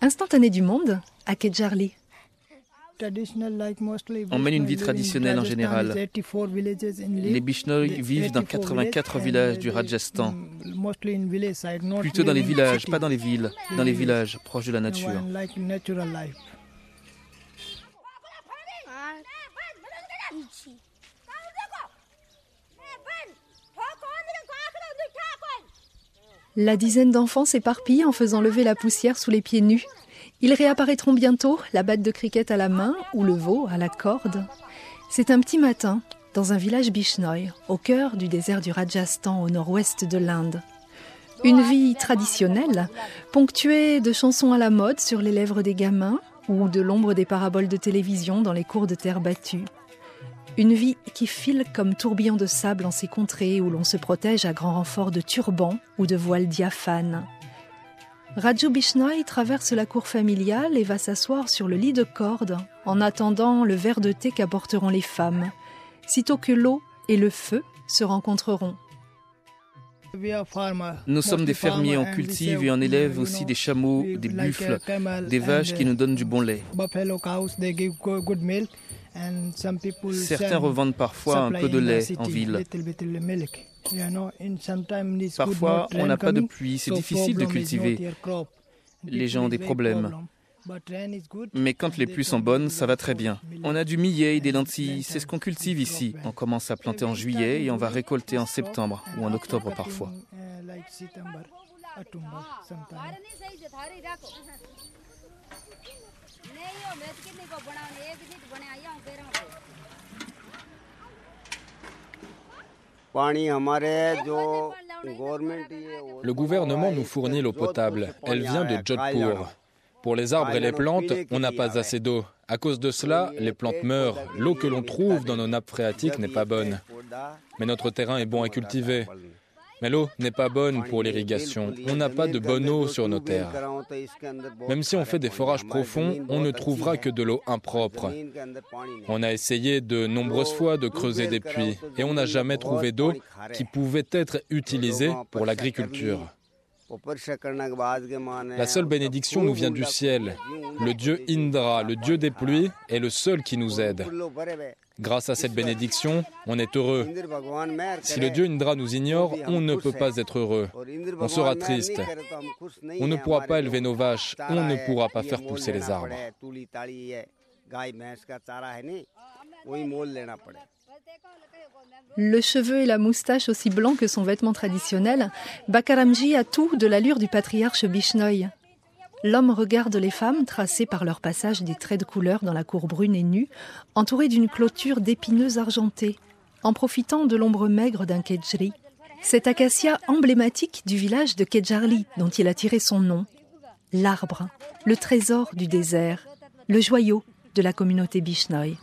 Instantané du monde à Kejarli. On mène une vie traditionnelle en général. Les Bishnoi vivent dans 84 villages du Rajasthan. Plutôt dans les villages, pas dans les villes, dans les villages, proches de la nature. La dizaine d'enfants s'éparpillent en faisant lever la poussière sous les pieds nus. Ils réapparaîtront bientôt, la batte de cricket à la main ou le veau à la corde. C'est un petit matin, dans un village Bishnoi, au cœur du désert du Rajasthan au nord-ouest de l'Inde. Une vie traditionnelle, ponctuée de chansons à la mode sur les lèvres des gamins ou de l'ombre des paraboles de télévision dans les cours de terre battue. Une vie qui file comme tourbillon de sable en ces contrées où l'on se protège à grand renfort de turbans ou de voiles diaphanes. Raju Bishnoi traverse la cour familiale et va s'asseoir sur le lit de corde en attendant le verre de thé qu'apporteront les femmes, sitôt que l'eau et le feu se rencontreront. Nous sommes des fermiers, on cultive et on élève aussi des chameaux, des buffles, des vaches qui nous donnent du bon lait. Certains revendent parfois un peu de lait en ville. Parfois, on n'a pas de pluie, c'est difficile de cultiver. Les gens ont des problèmes. Mais quand les pluies sont bonnes, ça va très bien. On a du millet et des lentilles, c'est ce qu'on cultive ici. On commence à planter en juillet et on va récolter en septembre ou en octobre parfois. Le gouvernement nous fournit l'eau potable. Elle vient de Jodhpur. Pour les arbres et les plantes, on n'a pas assez d'eau. À cause de cela, les plantes meurent. L'eau que l'on trouve dans nos nappes phréatiques n'est pas bonne. Mais notre terrain est bon à cultiver. Mais l'eau n'est pas bonne pour l'irrigation. On n'a pas de bonne eau sur nos terres. Même si on fait des forages profonds, on ne trouvera que de l'eau impropre. On a essayé de nombreuses fois de creuser des puits et on n'a jamais trouvé d'eau qui pouvait être utilisée pour l'agriculture. La seule bénédiction nous vient du ciel. Le dieu Indra, le dieu des pluies, est le seul qui nous aide. Grâce à cette bénédiction, on est heureux. Si le dieu Indra nous ignore, on ne peut pas être heureux. On sera triste. On ne pourra pas élever nos vaches. On ne pourra pas faire pousser les arbres. Le cheveu et la moustache aussi blancs que son vêtement traditionnel, Bakaramji a tout de l'allure du patriarche Bishnoi. L'homme regarde les femmes tracées par leur passage des traits de couleur dans la cour brune et nue, entourée d'une clôture d'épineuses argentées, en profitant de l'ombre maigre d'un kejri, cet acacia emblématique du village de Kejarli dont il a tiré son nom. L'arbre, le trésor du désert, le joyau de la communauté Bishnoi.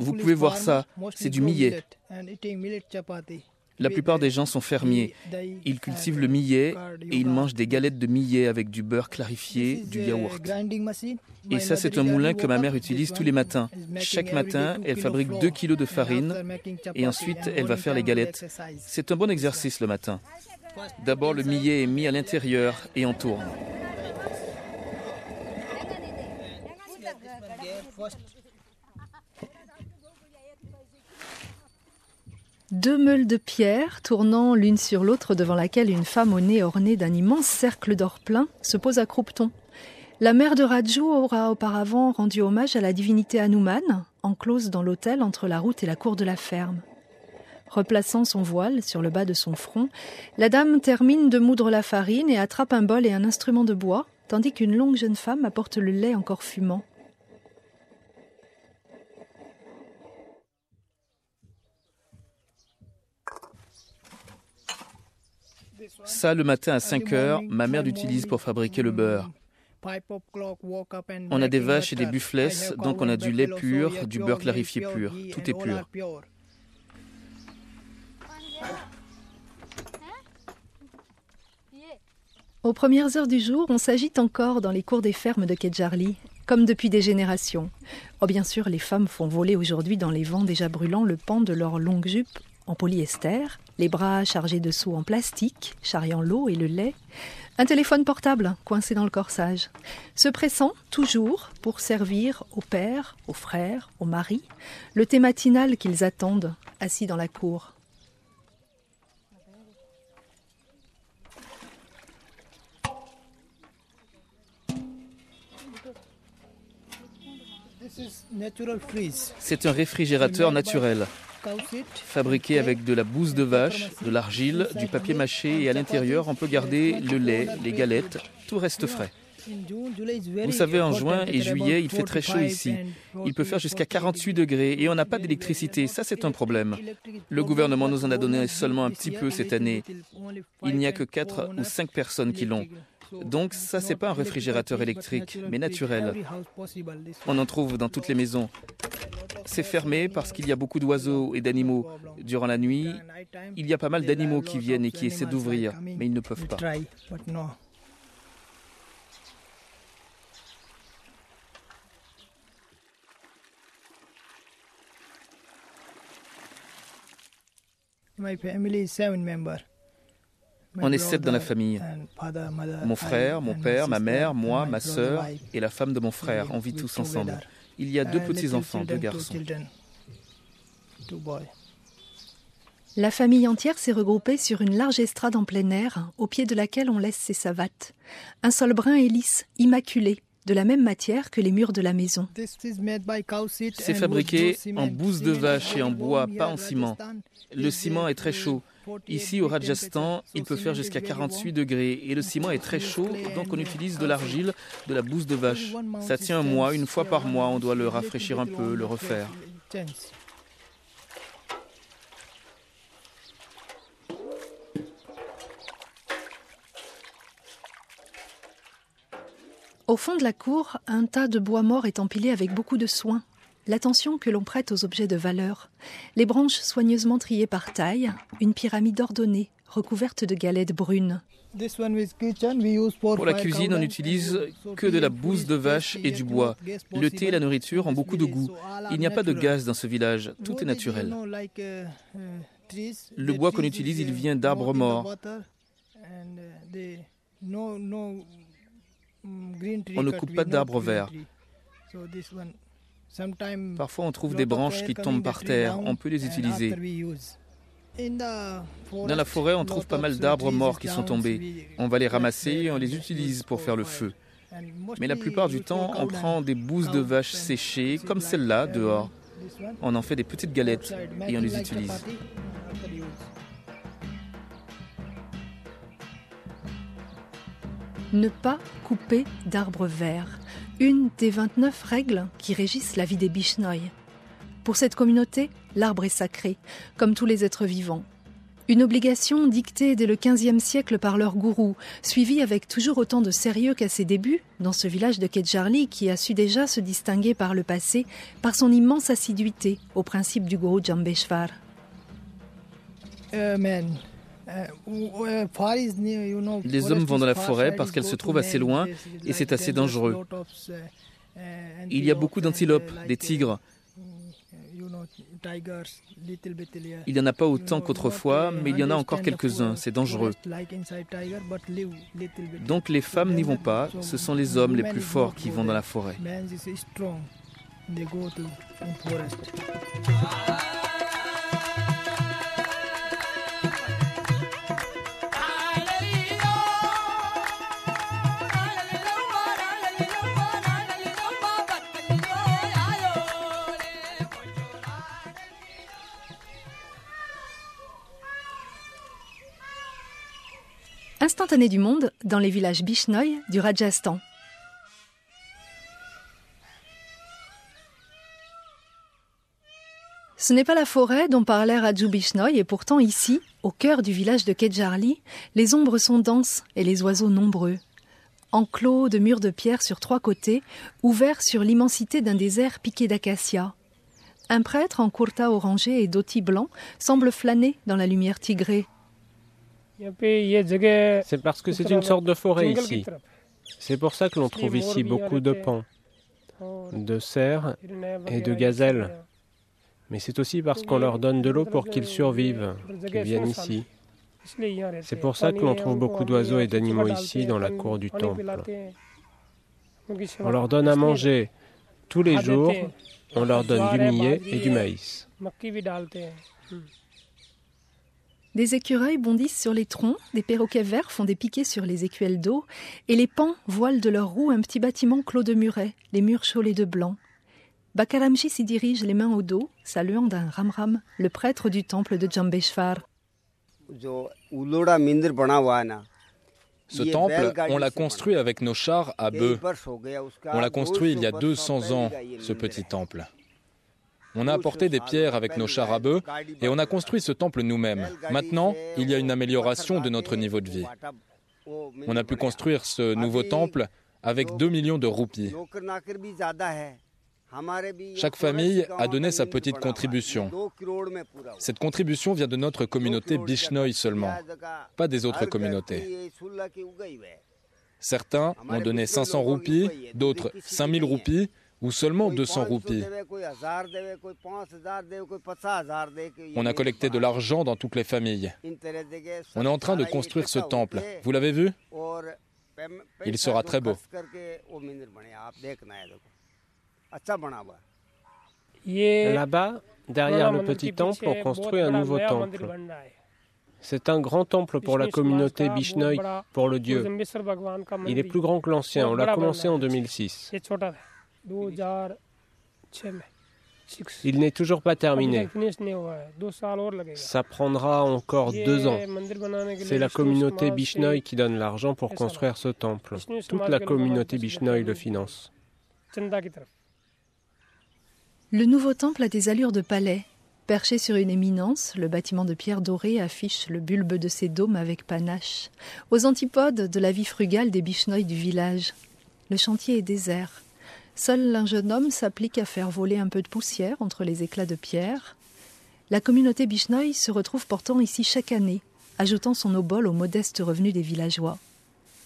Vous pouvez voir ça, c'est du millet. La plupart des gens sont fermiers. Ils cultivent le millet et ils mangent des galettes de millet avec du beurre clarifié, du yaourt. Et ça, c'est un moulin que ma mère utilise tous les matins. Chaque matin, elle fabrique 2 kilos de farine et ensuite, elle va faire les galettes. C'est un bon exercice le matin. D'abord, le millet est mis à l'intérieur et on tourne. Deux meules de pierre tournant l'une sur l'autre devant laquelle une femme au nez orné d'un immense cercle d'or plein se pose à croupeton. La mère de Raju aura auparavant rendu hommage à la divinité Hanuman, enclose dans l'hôtel entre la route et la cour de la ferme. Replaçant son voile sur le bas de son front, la dame termine de moudre la farine et attrape un bol et un instrument de bois, tandis qu'une longue jeune femme apporte le lait encore fumant. Ça, le matin à 5 heures, ma mère l'utilise pour fabriquer le beurre. On a des vaches et des buffles, donc on a du lait pur, du beurre clarifié pur. Tout est pur. Aux premières heures du jour, on s'agite encore dans les cours des fermes de Kedjarli, comme depuis des générations. Oh, bien sûr, les femmes font voler aujourd'hui dans les vents déjà brûlants le pan de leurs longues jupes en polyester, les bras chargés de seaux en plastique, charriant l'eau et le lait, un téléphone portable coincé dans le corsage, se pressant toujours pour servir aux pères, aux frères, aux maris, le thé matinal qu'ils attendent, assis dans la cour. C'est un réfrigérateur naturel, fabriqué avec de la bouse de vache, de l'argile, du papier mâché et à l'intérieur on peut garder le lait, les galettes, tout reste frais. Vous savez, en juin et juillet, il fait très chaud ici. Il peut faire jusqu'à 48 degrés et on n'a pas d'électricité. Ça, c'est un problème. Le gouvernement nous en a donné seulement un petit peu cette année. Il n'y a que 4 ou 5 personnes qui l'ont. Donc ça, c'est pas un réfrigérateur électrique, mais naturel. On en trouve dans toutes les maisons. C'est fermé parce qu'il y a beaucoup d'oiseaux et d'animaux. Durant la nuit, il y a pas mal d'animaux qui viennent et qui essaient d'ouvrir, mais ils ne peuvent pas. On est sept dans la famille. Mon frère, mon père, ma mère, moi, ma sœur et la femme de mon frère. On vit tous ensemble. Il y a deux petits-enfants, deux garçons. La famille entière s'est regroupée sur une large estrade en plein air, au pied de laquelle on laisse ses savates. Un sol brun et lisse, immaculé, de la même matière que les murs de la maison. C'est fabriqué en bouse de vache et en bois, pas en ciment. Le ciment est très chaud. Ici, au Rajasthan, il peut faire jusqu'à 48 degrés et le ciment est très chaud, donc on utilise de l'argile, de la bouse de vache. Ça tient un mois, une fois par mois, on doit le rafraîchir un peu, le refaire. Au fond de la cour, un tas de bois mort est empilé avec beaucoup de soin l'attention que l'on prête aux objets de valeur, les branches soigneusement triées par taille, une pyramide ordonnée, recouverte de galettes brunes. Pour la cuisine, on n'utilise que de la bouse de vache et du bois. Le thé et la nourriture ont beaucoup de goût. Il n'y a pas de gaz dans ce village, tout est naturel. Le bois qu'on utilise, il vient d'arbres morts. On ne coupe pas d'arbres verts. Parfois, on trouve des branches qui tombent par terre. On peut les utiliser. Dans la forêt, on trouve pas mal d'arbres morts qui sont tombés. On va les ramasser et on les utilise pour faire le feu. Mais la plupart du temps, on prend des bouses de vaches séchées, comme celle-là, dehors. On en fait des petites galettes et on les utilise. Ne pas couper d'arbres verts une des 29 règles qui régissent la vie des Bishnoi. Pour cette communauté, l'arbre est sacré, comme tous les êtres vivants. Une obligation dictée dès le XVe siècle par leur gourou, suivie avec toujours autant de sérieux qu'à ses débuts, dans ce village de Kedjarli qui a su déjà se distinguer par le passé par son immense assiduité au principe du gourou Jambeshwar. Les hommes vont dans la forêt parce qu'elle se trouve assez loin et c'est assez dangereux. Il y a beaucoup d'antilopes, des tigres. Il n'y en a pas autant qu'autrefois, mais il y en a encore quelques-uns. C'est dangereux. Donc les femmes n'y vont pas, ce sont les hommes les plus forts qui vont dans la forêt. Instantanée du monde dans les villages Bishnoi du Rajasthan. Ce n'est pas la forêt dont parlait Raju Bishnoi et pourtant ici, au cœur du village de Kedjarli, les ombres sont denses et les oiseaux nombreux. Enclos de murs de pierre sur trois côtés, ouverts sur l'immensité d'un désert piqué d'acacias. Un prêtre en kurta orangé et d'oti blanc semble flâner dans la lumière tigrée. C'est parce que c'est une sorte de forêt ici. C'est pour ça que l'on trouve ici beaucoup de pans, de cerfs et de gazelles. Mais c'est aussi parce qu'on leur donne de l'eau pour qu'ils survivent, qu'ils viennent ici. C'est pour ça que l'on trouve beaucoup d'oiseaux et d'animaux ici dans la cour du temple. On leur donne à manger tous les jours, on leur donne du millet et du maïs. Des écureuils bondissent sur les troncs, des perroquets verts font des piquets sur les écuelles d'eau, et les pans voilent de leurs roues un petit bâtiment clos de murets, les murs chaulés de blanc. Bakaramji s'y dirige les mains au dos, saluant d'un ramram le prêtre du temple de Jambeshwar. Ce temple, on l'a construit avec nos chars à bœufs. On l'a construit il y a 200 ans, ce petit temple. On a apporté des pierres avec nos chars à bœufs et on a construit ce temple nous-mêmes. Maintenant, il y a une amélioration de notre niveau de vie. On a pu construire ce nouveau temple avec 2 millions de roupies. Chaque famille a donné sa petite contribution. Cette contribution vient de notre communauté Bishnoi seulement, pas des autres communautés. Certains ont donné 500 roupies, d'autres 5000 roupies, ou seulement 200 roupies. On a collecté de l'argent dans toutes les familles. On est en train de construire ce temple. Vous l'avez vu? Il sera très beau. Là-bas, derrière le petit temple, on construit un nouveau temple. C'est un grand temple pour la communauté Bishnoi, pour le Dieu. Il est plus grand que l'ancien, on l'a commencé en 2006. Il n'est toujours pas terminé. Ça prendra encore deux ans. C'est la communauté Bishnoi qui donne l'argent pour construire ce temple. Toute la communauté Bishnoi le finance. Le nouveau temple a des allures de palais. Perché sur une éminence, le bâtiment de pierre dorée affiche le bulbe de ses dômes avec panache, aux antipodes de la vie frugale des bichenoïs du village. Le chantier est désert. Seul un jeune homme s'applique à faire voler un peu de poussière entre les éclats de pierre. La communauté bichenoï se retrouve pourtant ici chaque année, ajoutant son obol aux modestes revenus des villageois.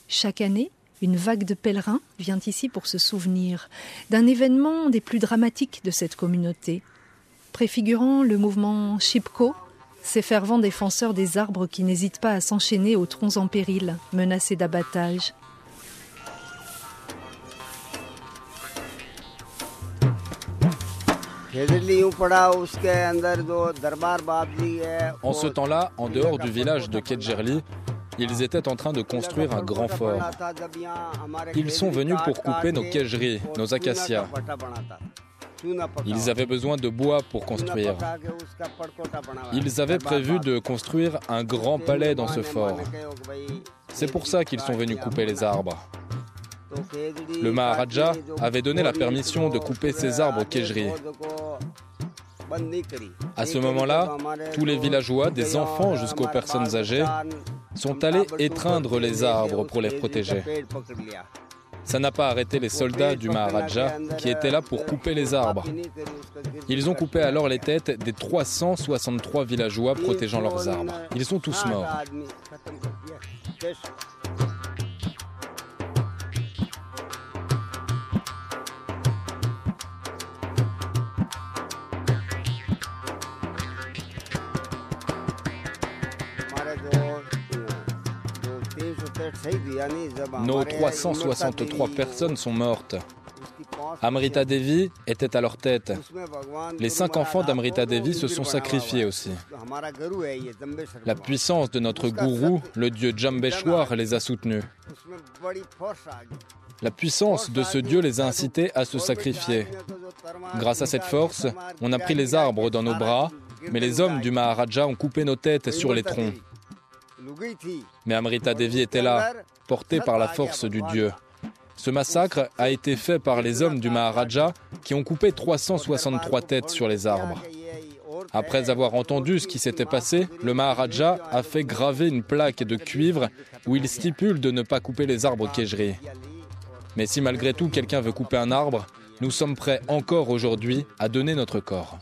Chaque année, une vague de pèlerins vient ici pour se souvenir d'un événement des plus dramatiques de cette communauté, préfigurant le mouvement Chipko, ces fervents défenseurs des arbres qui n'hésitent pas à s'enchaîner aux troncs en péril, menacés d'abattage. En ce temps-là, en dehors du village de Kedjerli, ils étaient en train de construire un grand fort. Ils sont venus pour couper nos quaigeries, nos acacias. Ils avaient besoin de bois pour construire. Ils avaient prévu de construire un grand palais dans ce fort. C'est pour ça qu'ils sont venus couper les arbres. Le Maharaja avait donné la permission de couper ces arbres au À ce moment-là, tous les villageois, des enfants jusqu'aux personnes âgées, sont allés étreindre les arbres pour les protéger. Ça n'a pas arrêté les soldats du Maharaja qui étaient là pour couper les arbres. Ils ont coupé alors les têtes des 363 villageois protégeant leurs arbres. Ils sont tous morts. Nos 363 personnes sont mortes. Amrita Devi était à leur tête. Les cinq enfants d'Amrita Devi se sont sacrifiés aussi. La puissance de notre gourou, le dieu Jambeshwar, les a soutenus. La puissance de ce dieu les a incités à se sacrifier. Grâce à cette force, on a pris les arbres dans nos bras, mais les hommes du Maharaja ont coupé nos têtes sur les troncs. Mais Amrita Devi était là, portée par la force du dieu. Ce massacre a été fait par les hommes du Maharaja qui ont coupé 363 têtes sur les arbres. Après avoir entendu ce qui s'était passé, le Maharaja a fait graver une plaque de cuivre où il stipule de ne pas couper les arbres quégeries. Mais si malgré tout quelqu'un veut couper un arbre, Nous sommes prêts encore aujourd'hui à donner notre corps.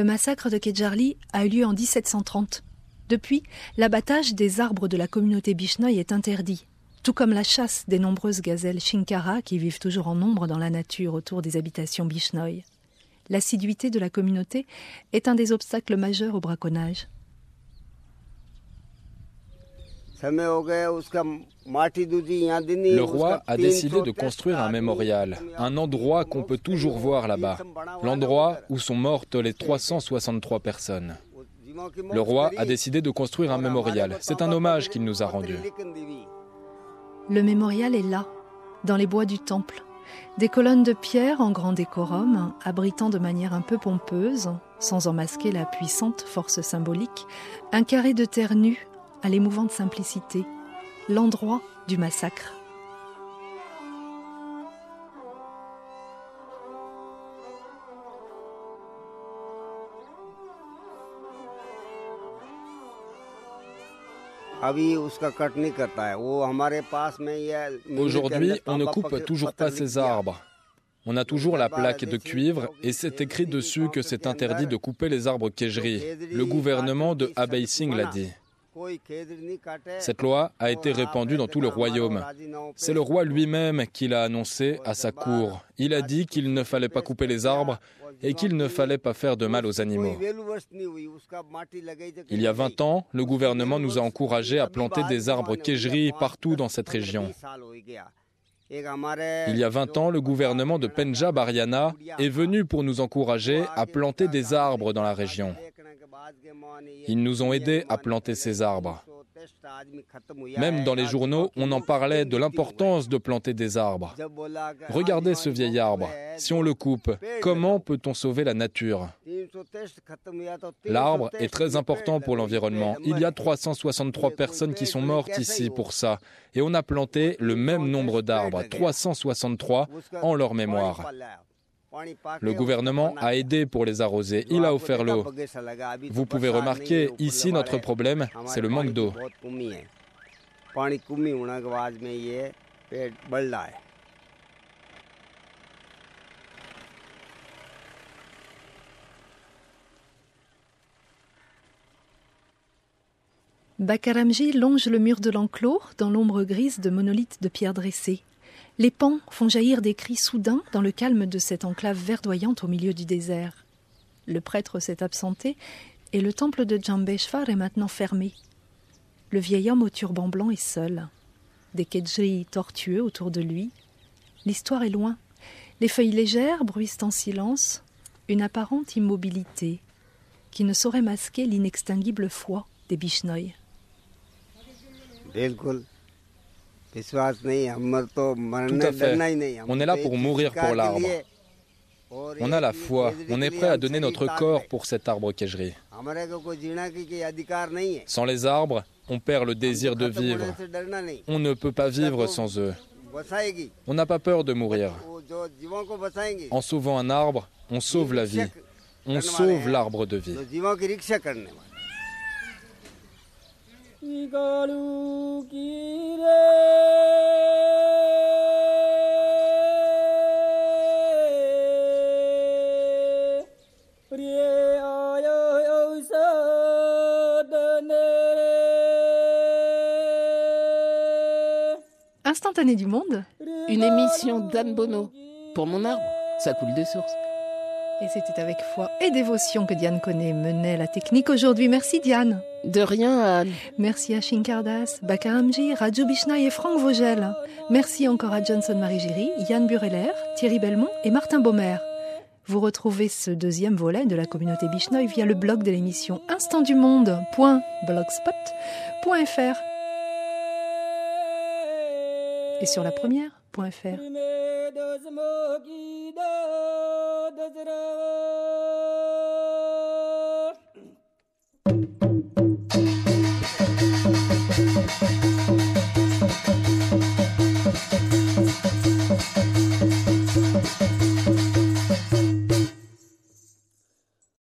Le massacre de Kedjarli a eu lieu en 1730. Depuis, l'abattage des arbres de la communauté Bishnoi est interdit, tout comme la chasse des nombreuses gazelles Shinkara qui vivent toujours en nombre dans la nature autour des habitations Bishnoi. L'assiduité de la communauté est un des obstacles majeurs au braconnage. Le roi a décidé de construire un mémorial, un endroit qu'on peut toujours voir là-bas, l'endroit où sont mortes les 363 personnes. Le roi a décidé de construire un mémorial. C'est un hommage qu'il nous a rendu. Le mémorial est là, dans les bois du temple. Des colonnes de pierre en grand décorum, abritant de manière un peu pompeuse, sans en masquer la puissante force symbolique, un carré de terre nue à l'émouvante simplicité, l'endroit du massacre. Aujourd'hui, on ne coupe toujours pas ces arbres. On a toujours la plaque de cuivre et c'est écrit dessus que c'est interdit de couper les arbres Kejri. Le gouvernement de Abay Singh l'a dit. Cette loi a été répandue dans tout le royaume. C'est le roi lui-même qui l'a annoncé à sa cour. Il a dit qu'il ne fallait pas couper les arbres et qu'il ne fallait pas faire de mal aux animaux. Il y a 20 ans, le gouvernement nous a encouragés à planter des arbres kéjri partout dans cette région. Il y a 20 ans, le gouvernement de Punjab Haryana est venu pour nous encourager à planter des arbres dans la région. Ils nous ont aidés à planter ces arbres. Même dans les journaux, on en parlait de l'importance de planter des arbres. Regardez ce vieil arbre. Si on le coupe, comment peut-on sauver la nature? L'arbre est très important pour l'environnement. Il y a 363 personnes qui sont mortes ici pour ça. Et on a planté le même nombre d'arbres, 363, en leur mémoire. Le gouvernement a aidé pour les arroser, il a offert l'eau. Vous pouvez remarquer, ici notre problème, c'est le manque d'eau. Bakaramji longe le mur de l'enclos dans l'ombre grise de monolithes de pierre dressés. Les pans font jaillir des cris soudains dans le calme de cette enclave verdoyante au milieu du désert. Le prêtre s'est absenté et le temple de Jambeshwar est maintenant fermé. Le vieil homme au turban blanc est seul. Des kedjris tortueux autour de lui. L'histoire est loin. Les feuilles légères bruissent en silence, une apparente immobilité qui ne saurait masquer l'inextinguible foi des Bishnoi. Tout à fait. On est là pour mourir pour l'arbre. On a la foi, on est prêt à donner notre corps pour cet arbre Kejri. Sans les arbres, on perd le désir de vivre. On ne peut pas vivre sans eux. On n'a pas peur de mourir. En sauvant un arbre, on sauve la vie. On sauve l'arbre de vie. Instantané du monde Une émission d'Anne Bono. Pour mon arbre, ça coule des sources. Et c'était avec foi et dévotion que Diane Conné menait la technique aujourd'hui. Merci Diane. De rien Anne. Merci à Shinkardas, Bakaramji, Raju Bishnay et Franck Vogel. Merci encore à Johnson Marie-Giry, Yann Bureller, Thierry Belmont et Martin Baumer. Vous retrouvez ce deuxième volet de la communauté Bishnoy via le blog de l'émission instantdumonde.blogspot.fr et sur la première.fr.